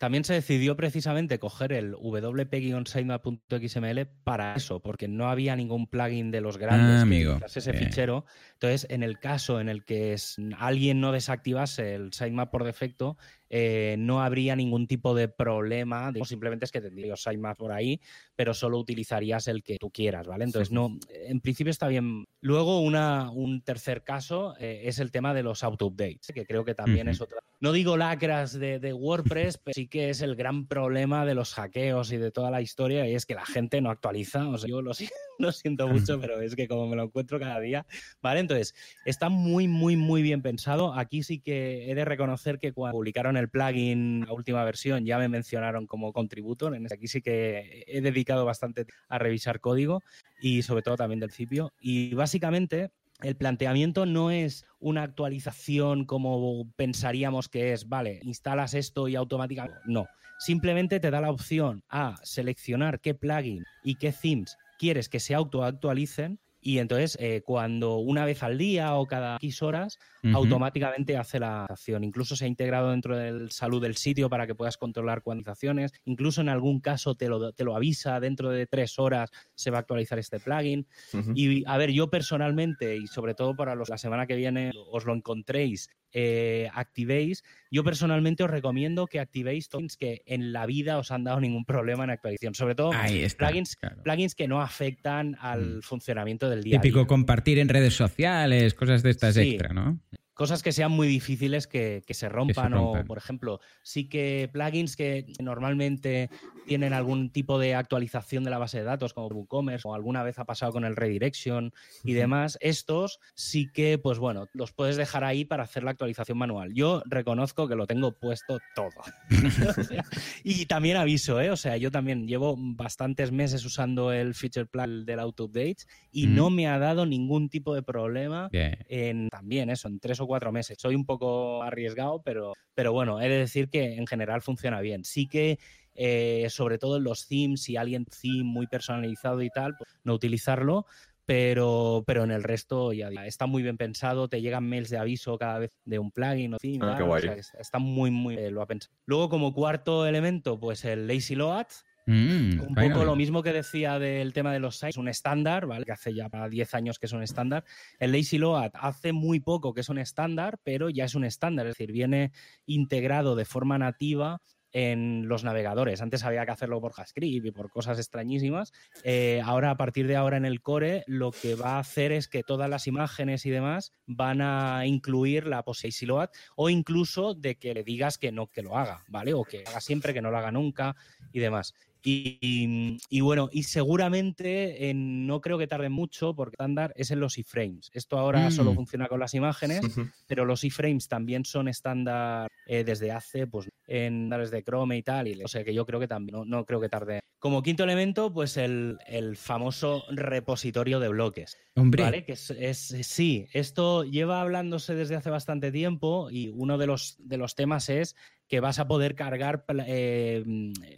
También se decidió precisamente coger el wp-sitemap.xml para eso, porque no había ningún plugin de los grandes ah, amigo. ese fichero. Entonces, en el caso en el que alguien no desactivase el sitemap por defecto, eh, no habría ningún tipo de problema. simplemente es que tendrías sitemap por ahí, pero solo utilizarías el que tú quieras, ¿vale? Entonces, no, en principio está bien. Luego, una, un tercer caso eh, es el tema de los auto-updates, que creo que también es otra. No digo lacras de, de WordPress, pero sí que es el gran problema de los hackeos y de toda la historia, y es que la gente no actualiza. O sea, yo lo, (laughs) lo siento mucho, pero es que como me lo encuentro cada día, ¿vale? Entonces, está muy, muy, muy bien pensado. Aquí sí que he de reconocer que cuando publicaron el plugin, la última versión, ya me mencionaron como contributor. En aquí sí que he dedicado bastante a revisar código y sobre todo también del CIPIO. Y básicamente el planteamiento no es una actualización como pensaríamos que es, vale, instalas esto y automáticamente. No, simplemente te da la opción a seleccionar qué plugin y qué themes quieres que se autoactualicen y entonces, eh, cuando una vez al día o cada X horas, automáticamente hace la acción. Incluso se ha integrado dentro del salud del sitio para que puedas controlar cuantizaciones. Incluso en algún caso te lo, te lo avisa, dentro de tres horas se va a actualizar este plugin. Y a ver, yo personalmente, y sobre todo para los, la semana que viene os lo encontréis eh, activéis. Yo personalmente os recomiendo que activéis plugins que en la vida os han dado ningún problema en actualización. Sobre todo plugins, plugins que no afectan al mm. funcionamiento del día. Típico compartir en redes sociales, cosas de estas extra, ¿no? Cosas que sean muy difíciles que, se, rompan, o, por ejemplo, sí que plugins que normalmente tienen algún tipo de actualización de la base de datos, como WooCommerce o alguna vez ha pasado con el redirection y demás, estos sí que, pues bueno, los puedes dejar ahí para hacer la actualización manual. Yo reconozco que lo tengo puesto todo. (laughs) y también aviso, ¿eh? O sea, yo también llevo bastantes meses usando el feature plan del auto update y no me ha dado ningún tipo de problema en también eso, en tres o cuatro meses. Soy un poco arriesgado, pero, pero bueno, he de decir que en general funciona bien. Sí que eh, sobre todo en los themes, si alguien theme muy personalizado y tal, pues no utilizarlo, pero, pero en el resto ya está muy bien pensado, te llegan mails de aviso cada vez de un plugin o theme, ah, está muy, muy eh, lo ha pensado. Luego, como cuarto elemento, pues el lazy load, Mm, un poco lo mismo que decía del tema de los sites, un estándar, ¿vale? Que hace ya para 10 años que es un estándar. El Lazy Load hace muy poco que es un estándar, pero ya es un estándar, es decir, viene integrado de forma nativa en los navegadores. Antes había que hacerlo por JavaScript y por cosas extrañísimas. Eh, ahora, a partir de ahora en el core, lo que va a hacer es que todas las imágenes y demás van a incluir la pose load o incluso de que le digas que no que lo haga, ¿vale? O que haga siempre, que no lo haga nunca y demás. Y, bueno, y seguramente no creo que tarde mucho porque estándar es en los iframes. Esto ahora solo mm. funciona con las imágenes, pero los iframes también son estándar eh, desde hace, pues, en de Chrome y tal. Y, o sea que yo creo que también, no, creo que tarde. Como quinto elemento, pues el, famoso repositorio de bloques. Hombre. ¿Vale? Que es, sí, esto lleva hablándose desde hace bastante tiempo y uno de los, de los temas es que vas a poder cargar eh,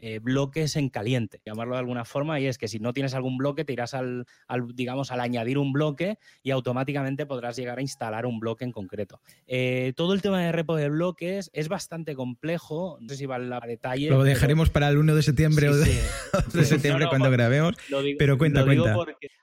eh, bloques en caliente, llamarlo de alguna forma, y es que si no tienes algún bloque, te irás al, digamos, al añadir un bloque y automáticamente podrás llegar a instalar un bloque en concreto. Eh, todo el tema de repo de bloques es bastante complejo, no sé si vale a detalle. Lo dejaremos para el 1 de septiembre o de, (laughs) septiembre cuando grabemos, pero cuenta, cuenta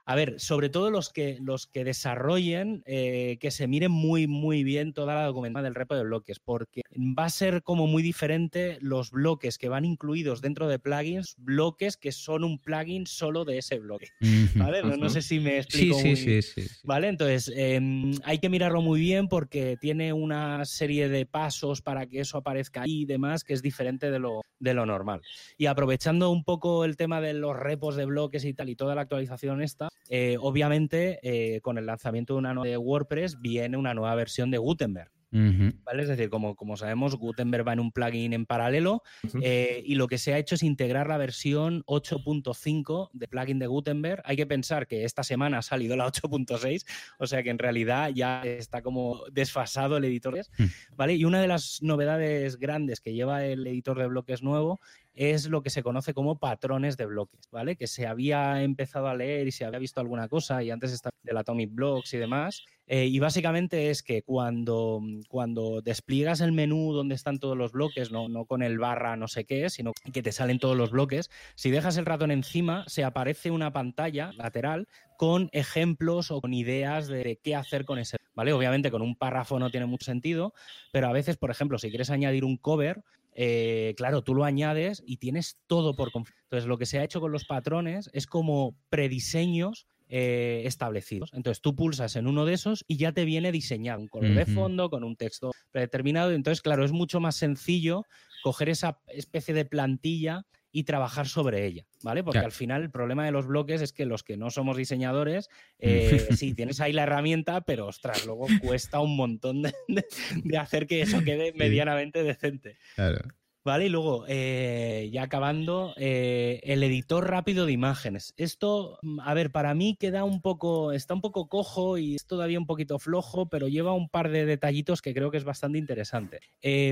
A ver, sobre todo los que, los que desarrollen, eh, que se miren muy, muy bien toda la documentación del repo de bloques, porque va a ser como muy diferente los bloques que van incluidos dentro de plugins, bloques que son un plugin solo de ese bloque. (laughs) ¿Vale? No, sé si me explico. Sí, sí, sí, sí, ¿Vale? Entonces, em, hay que mirarlo muy bien porque tiene una serie de pasos para que eso aparezca ahí y demás, que es diferente de lo, de lo normal. Y aprovechando un poco el tema de los repos de bloques y tal, y toda la actualización esta, eh, obviamente eh, con el lanzamiento de una nueva de WordPress viene una nueva versión de Gutenberg. ¿Vale? Es decir, como, como sabemos, Gutenberg va en un plugin en paralelo eh, y lo que se ha hecho es integrar la versión 8.5 de plugin de Gutenberg. Hay que pensar que esta semana ha salido la 8.6, o sea que en realidad ya está como desfasado el editor. Mm. ¿vale? Y una de las novedades grandes que lleva el editor de bloques nuevo es lo que se conoce como patrones de bloques, ¿vale? Que se había empezado a leer y se había visto alguna cosa y antes está del Atomic Blocks y demás. Eh, y básicamente es que cuando, cuando despliegas el menú donde están todos los bloques, no, no con el barra no sé qué, sino que te salen todos los bloques, si dejas el ratón encima, se aparece una pantalla lateral con ejemplos o con ideas de qué hacer con ese. ¿Vale? Obviamente con un párrafo no tiene mucho sentido, pero a veces, por ejemplo, si quieres añadir un cover, eh, claro, tú lo añades y tienes todo por Entonces, lo que se ha hecho con los patrones es como prediseños eh, establecidos. Entonces, tú pulsas en uno de esos y ya te viene diseñado un color de fondo con un texto predeterminado. Entonces, claro, es mucho más sencillo coger esa especie de plantilla y trabajar sobre ella, ¿vale? Porque al final el problema de los bloques es que los que no somos diseñadores, (laughs) eh, sí, tienes ahí la herramienta, pero ostras, luego cuesta un montón de, hacer que eso quede medianamente decente. Claro. ¿Vale? Y luego, eh, ya acabando, eh, el editor rápido de imágenes. Esto, mm, a ver, para mí queda un poco, está un poco cojo y es todavía un poquito flojo, pero lleva un par de detallitos que creo que es bastante interesante.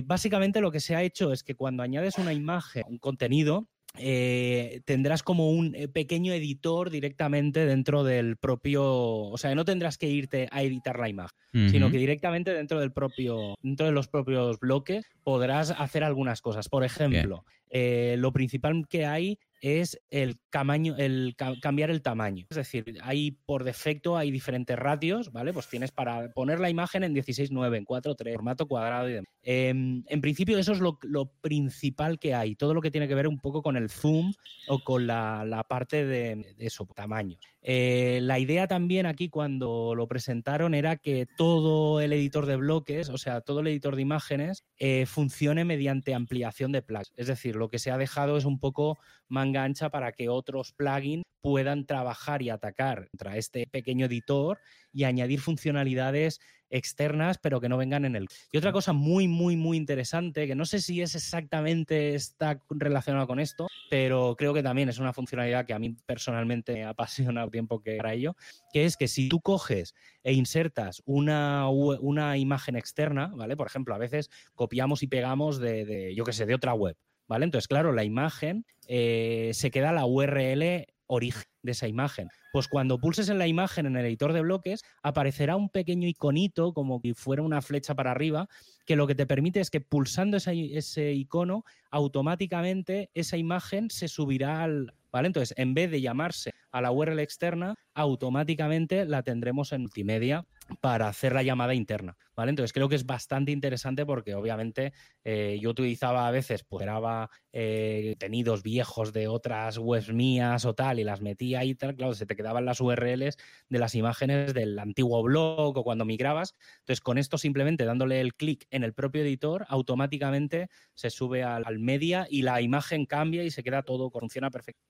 básicamente lo que se ha hecho es que cuando añades una imagen, un contenido, eh, tendrás como un eh, pequeño editor directamente dentro del propio, o sea, no tendrás que irte a editar la imagen, sino que directamente dentro del propio, dentro de los propios bloques podrás hacer algunas cosas. Por ejemplo, eh, lo principal que hay es el tamaño, el cambiar el tamaño. Es decir, hay por defecto hay diferentes ratios, ¿vale? Pues tienes para poner la imagen en 16.9, en 4.3, formato cuadrado y demás. Em, en principio eso es lo, principal que hay, todo lo que tiene que ver un poco con el zoom o con la, parte de, de eso, tamaño. Eh, la idea también aquí cuando lo presentaron era que todo el editor de bloques, o sea, todo el editor de imágenes, eh, funcione mediante ampliación de plugins. Es decir, lo que se ha dejado es un poco manga ancha para que otros plugins puedan trabajar y atacar contra este pequeño editor y añadir funcionalidades externas, pero que no vengan en el. Y otra cosa muy, muy, muy interesante, que no sé si es exactamente está relacionado con esto, pero creo que también es una funcionalidad que a mí personalmente me apasiona el tiempo que para ello, que es que si tú coges e insertas una, una imagen externa, ¿vale? Por ejemplo, a veces copiamos y pegamos de, de yo qué sé, de otra web. ¿Vale? Entonces, claro, la imagen eh, se queda la URL origen de esa imagen. Pues cuando pulses en la imagen en el editor de bloques, aparecerá un pequeño iconito, como si fuera una flecha para arriba, que lo que te permite es que pulsando ese, icono, automáticamente esa imagen se subirá al. ¿Vale? Entonces, en vez de llamarse a la URL externa, automáticamente la tendremos en multimedia para hacer la llamada interna, ¿vale? Entonces creo que es bastante interesante porque obviamente eh, yo utilizaba a veces, pues grababa eh, contenidos viejos de otras webs mías o tal y las metía ahí, tal, claro, se te quedaban las URLs de las imágenes del antiguo blog o cuando migrabas. Entonces con esto simplemente dándole el clic en el propio editor, automáticamente se sube al, media y la imagen cambia y se queda todo, funciona perfecto.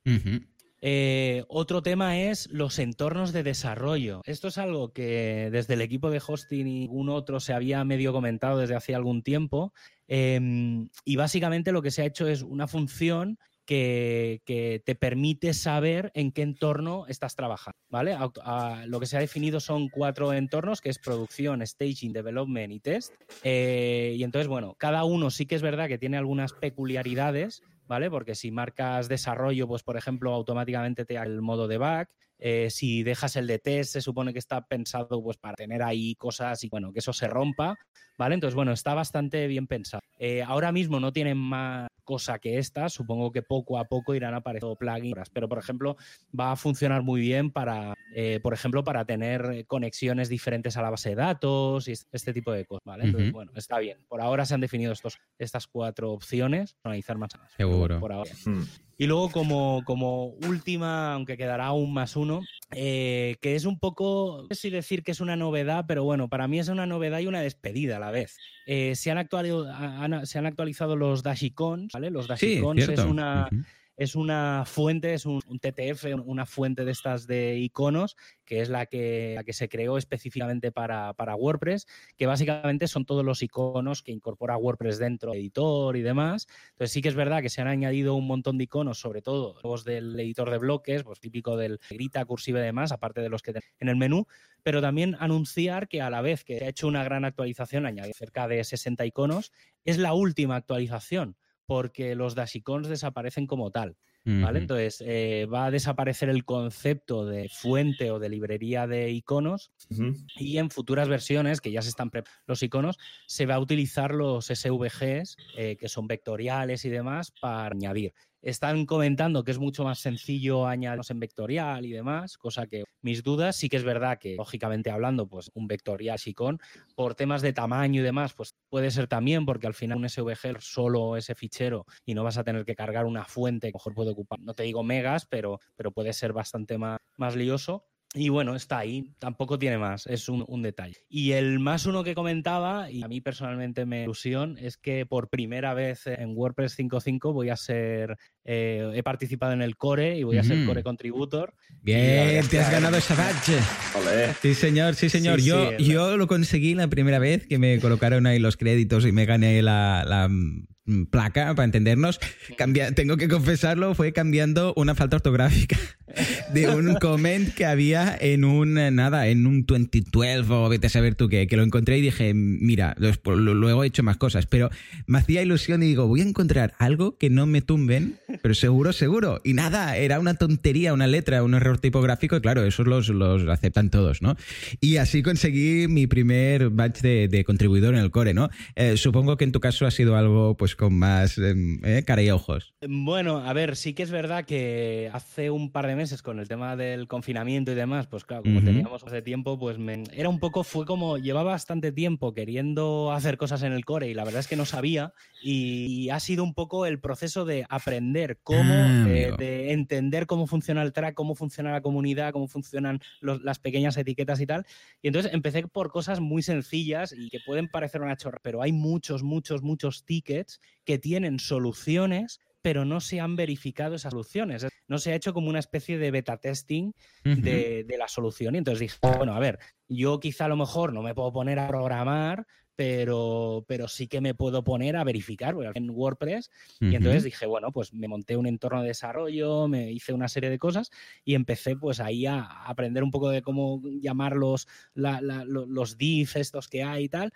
Eh, otro tema es los entornos de desarrollo. Esto es algo que desde el equipo de hosting y ningún otro se había medio comentado desde hace algún tiempo. Em, y básicamente lo que se ha hecho es una función que, te permite saber en qué entorno estás trabajando. ¿vale? lo que se ha definido son cuatro entornos, que es producción, staging, development y test. Eh, y entonces, bueno, cada uno sí que es verdad que tiene algunas peculiaridades, ¿vale? Porque si marcas desarrollo, pues por ejemplo, automáticamente te da el modo de back. Eh, si dejas el de test, se supone que está pensado pues para tener ahí cosas y bueno, que eso se rompa, ¿vale? Entonces, bueno, está bastante bien pensado. Eh, ahora mismo no tienen más cosa que esta. Supongo que poco a poco irán apareciendo plugins, pero por ejemplo va a funcionar muy bien para, eh, por ejemplo, para tener conexiones diferentes a la base de datos y este tipo de cosas, ¿vale? Entonces, bueno, está bien. Por ahora se han definido estos, estas cuatro opciones, analizar más. Seguro. Por ahora. Mm. Y luego, como, como última, aunque quedará aún más uno, eh, que es un poco, no sé si decir que es una novedad, pero bueno, para mí es una novedad y una despedida a la vez. Eh, se, han actualizado, se han actualizado los Dashicons, ¿vale? Los Dashicons es una es una fuente, es un, TTF, una fuente de estas de iconos, que es la que, la que se creó específicamente para, WordPress, que básicamente son todos los iconos que incorpora WordPress dentro del editor y demás. Entonces sí que es verdad que se han añadido un montón de iconos, sobre todo los del editor de bloques, pues típico del grita, cursiva y demás, aparte de los que tenemos en el menú, pero también anunciar que a la vez que ha hecho una gran actualización, añadido cerca de 60 iconos, es la última actualización porque los dashicons desaparecen como tal. ¿Vale? Entonces, eh, va a desaparecer el concepto de fuente o de librería de iconos y en futuras versiones, que ya se están los iconos, se va a utilizar los SVGs, eh, que son vectoriales y demás, para añadir. Están comentando que es mucho más sencillo añadirlos en vectorial y demás, cosa que mis dudas, sí que es verdad que, lógicamente hablando, pues un vectorial con por temas de tamaño y demás, pues puede ser también, porque al final un SVG solo ese fichero y no vas a tener que cargar una fuente que mejor puede ocupar, no te digo megas, pero, pero puede ser bastante más, más lioso. Y bueno, está ahí, tampoco tiene más, es un, detalle. Y el más uno que comentaba, y a mí personalmente me ilusión, es que por primera vez en WordPress 5.5 voy a ser, eh, he participado en el core y voy a ser core contributor. Bien, te has ganado esa badge. Sí, señor, sí, señor. yo, yo lo conseguí la primera vez que me colocaron ahí los créditos y me gané la, la Mm, placa, para entendernos, tengo que confesarlo, fue cambiando una falta ortográfica (laughs) de un comment que había en un, eh, nada, en un 2012 o vete a saber tú qué, que lo encontré y dije, mira, luego he hecho más cosas, pero me hacía ilusión y digo, voy a encontrar algo que no me tumben, pero seguro, seguro. Y nada, era una tontería, una letra, un error tipográfico y claro, esos los, los aceptan todos, ¿no? Y así conseguí mi primer batch de, contribuidor en el core, ¿no? Eh, supongo que en tu caso ha sido algo, pues, con más em, eh, cara y ojos. Bueno, a ver, sí que es verdad que hace un par de meses con el tema del confinamiento y demás, pues claro, como teníamos hace tiempo, pues me, era un poco, fue como, llevaba bastante tiempo queriendo hacer cosas en el core y la verdad es que no sabía y, ha sido un poco el proceso de aprender cómo, ah, de entender cómo funciona el track, cómo funciona la comunidad, cómo funcionan las pequeñas etiquetas y tal. Y entonces empecé por cosas muy sencillas y que pueden parecer una chorra, pero hay muchos, muchos, muchos tickets que tienen soluciones pero no se han verificado esas soluciones. No se ha hecho como una especie de beta testing de, de, la solución. Y entonces dije, bueno, a ver, yo quizá a lo mejor no me puedo poner a programar, pero, pero sí que me puedo poner a verificar en WordPress. Y entonces dije, bueno, pues me monté un entorno de desarrollo, me hice una serie de cosas y empecé pues ahí a aprender un poco de cómo llamar los, los diffs estos que hay y tal.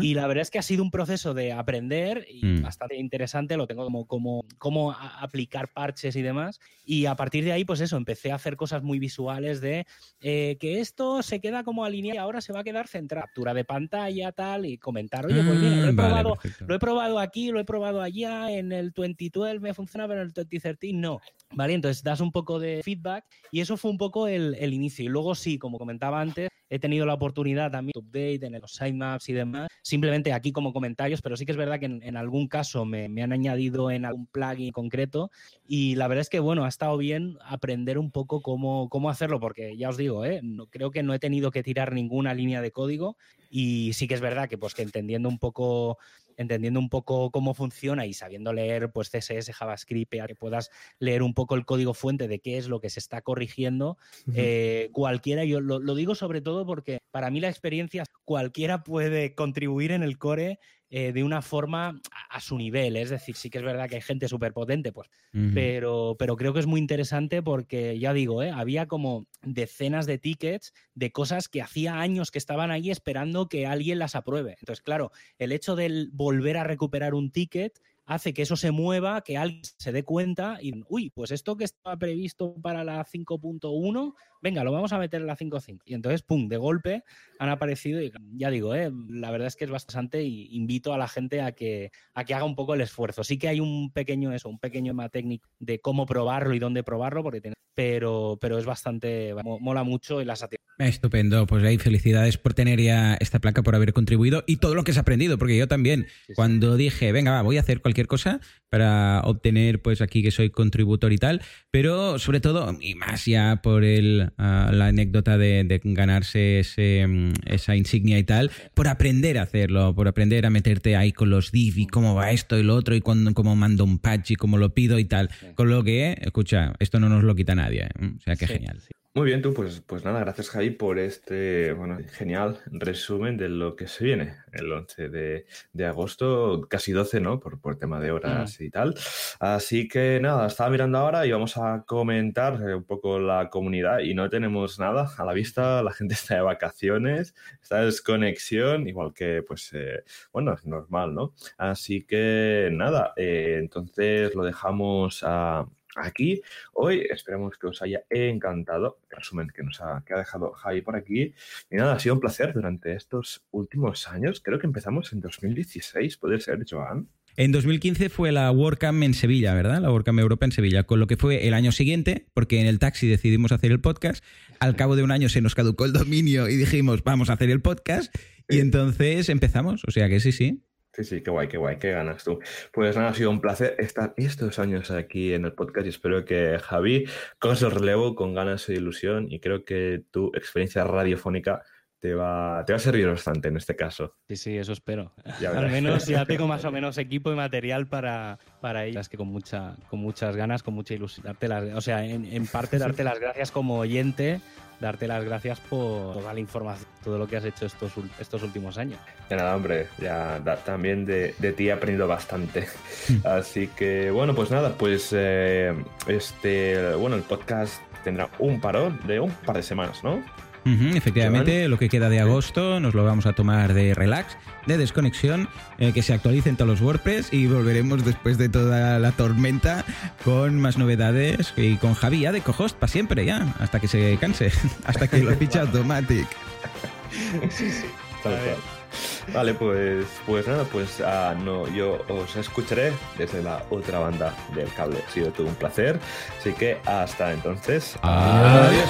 Y la verdad es que ha sido un proceso de aprender y mm. bastante interesante, lo tengo como, como cómo aplicar parches y demás. Y a partir de ahí, pues eso, empecé a hacer cosas muy visuales de eh, que esto se queda como alineado y ahora se va a quedar centrado. Captura de pantalla, tal, y comentar, oye, pues mira, lo he, mm, probado, lo he probado aquí, lo he probado allá, en el 2012 me funciona, pero en el 2013 no. ¿Vale? Entonces das un poco de feedback y eso fue un poco el, inicio. Y luego sí, como comentaba antes, he tenido la oportunidad también de update en los sitemaps y demás, simplemente aquí como comentarios, pero sí que es verdad que en, algún caso me, han añadido en algún plugin concreto y la verdad es que, bueno, ha estado bien aprender un poco cómo, cómo hacerlo, porque ya os digo, ¿eh? no, creo que no he tenido que tirar ninguna línea de código y sí que es verdad que pues que entendiendo un poco entendiendo un poco cómo funciona y sabiendo leer pues CSS, JavaScript, que puedas leer un poco el código fuente de qué es lo que se está corrigiendo, eh, cualquiera, yo lo, digo sobre todo porque para mí la experiencia, cualquiera puede contribuir en el core eh, de una forma a, su nivel. Es decir, sí que es verdad que hay gente súper potente, pues, pero, pero creo que es muy interesante porque, ya digo, ¿eh? había como decenas de tickets de cosas que hacía años que estaban ahí esperando que alguien las apruebe. Entonces, claro, el hecho de volver a recuperar un ticket hace que eso se mueva, que alguien se dé cuenta y, uy, pues esto que estaba previsto para la 5.1, venga, lo vamos a meter en la 5.5. Y entonces, pum, de golpe han aparecido y ya digo, eh, la verdad es que es bastante y invito a la gente a que, a que haga un poco el esfuerzo. Sí que hay un pequeño eso, un pequeño tema técnico de cómo probarlo y dónde probarlo, porque pero, pero es bastante, mola mucho y la satisfacción. Estupendo, pues ahí felicidades por tener ya esta placa, por haber contribuido y todo lo que has aprendido, porque yo también, cuando dije, venga, va, voy a hacer cualquier cosa para obtener, pues aquí que soy contributor y tal, pero sobre todo, y más ya por el, ah, la anécdota de, ganarse ese, mm, esa insignia y tal, por aprender a hacerlo, por aprender a meterte ahí con los div y cómo va esto y lo otro y cuando, cómo mando un patch y cómo lo pido y tal. Con lo que, escucha, esto no nos lo quita nadie, ¿eh? o sea que genial. Muy bien, tú, pues, pues nada, gracias Javi por este bueno, genial resumen de lo que se viene el 11 de, agosto, casi 12, ¿no? Por, por tema de horas y tal. Así que nada, estaba mirando ahora y vamos a comentar un poco la comunidad y no tenemos nada a la vista, la gente (laughs) está de vacaciones, está de desconexión, igual que, pues, eh, bueno, es normal, ¿no? Así que nada, eh, entonces lo dejamos a aquí. Hoy esperemos que os haya encantado el resumen que nos ha, que ha dejado Javi por aquí. Y nada, ha sido un placer durante estos últimos años. Creo que empezamos en 2016, puede ser, Joan. En 2015 fue la WordCamp en Sevilla, ¿verdad? La WordCamp Europa en Sevilla, con lo que fue el año siguiente, porque en el taxi decidimos hacer el podcast. Al cabo de un año se nos caducó el dominio y dijimos, vamos a hacer el podcast. Y entonces empezamos, o sea que sí, sí. Sí, sí, qué guay, qué guay, qué ganas tú. Pues nada, ha sido un placer estar estos años aquí en el podcast y espero que Javi cojas el relevo con ganas e ilusión y creo que tu experiencia radiofónica te va, te va a servir bastante en este caso. Sí, sí, eso espero. (laughs) Al menos ya tengo más o (laughs) menos equipo y material para, para ellas, que con, mucha, con muchas ganas, con mucha ilusión. Darte las, o sea, en, en parte darte las gracias como oyente darte las gracias por toda la información, todo lo que has hecho estos, estos últimos años. De nada, hombre, ya también de, ti he aprendido bastante. (laughs) Así que, bueno, pues nada, pues eh, este, bueno, el podcast tendrá un parón de un par de semanas, ¿no? Efectivamente, lo que queda de agosto nos lo vamos a tomar de relax, de desconexión, eh, que se actualicen todos los WordPress y volveremos después de toda la tormenta con más novedades y con Javi ya de cohost para siempre ya, hasta que se canse, (laughs) hasta que lo ficha Automatic. sí, sí. Vale, pues, pues nada, pues ah, no, yo os escucharé desde la otra banda del cable. Ha sido todo un placer. Así que hasta entonces. Adiós.